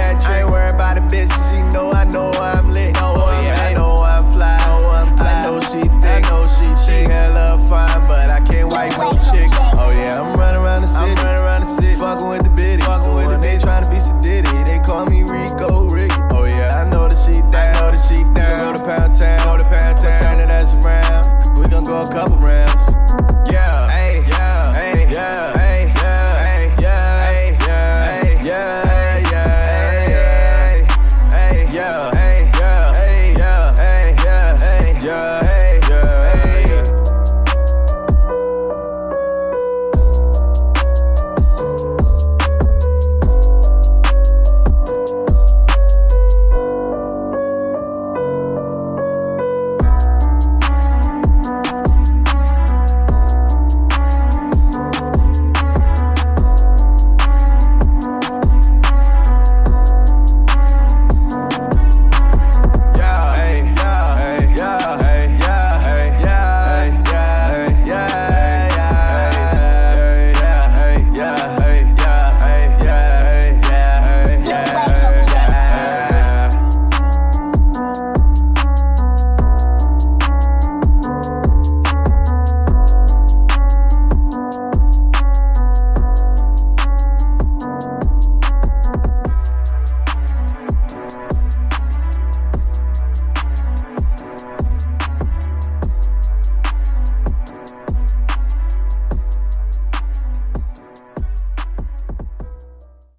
that trick. I ain't worried about a bitch, she know I know I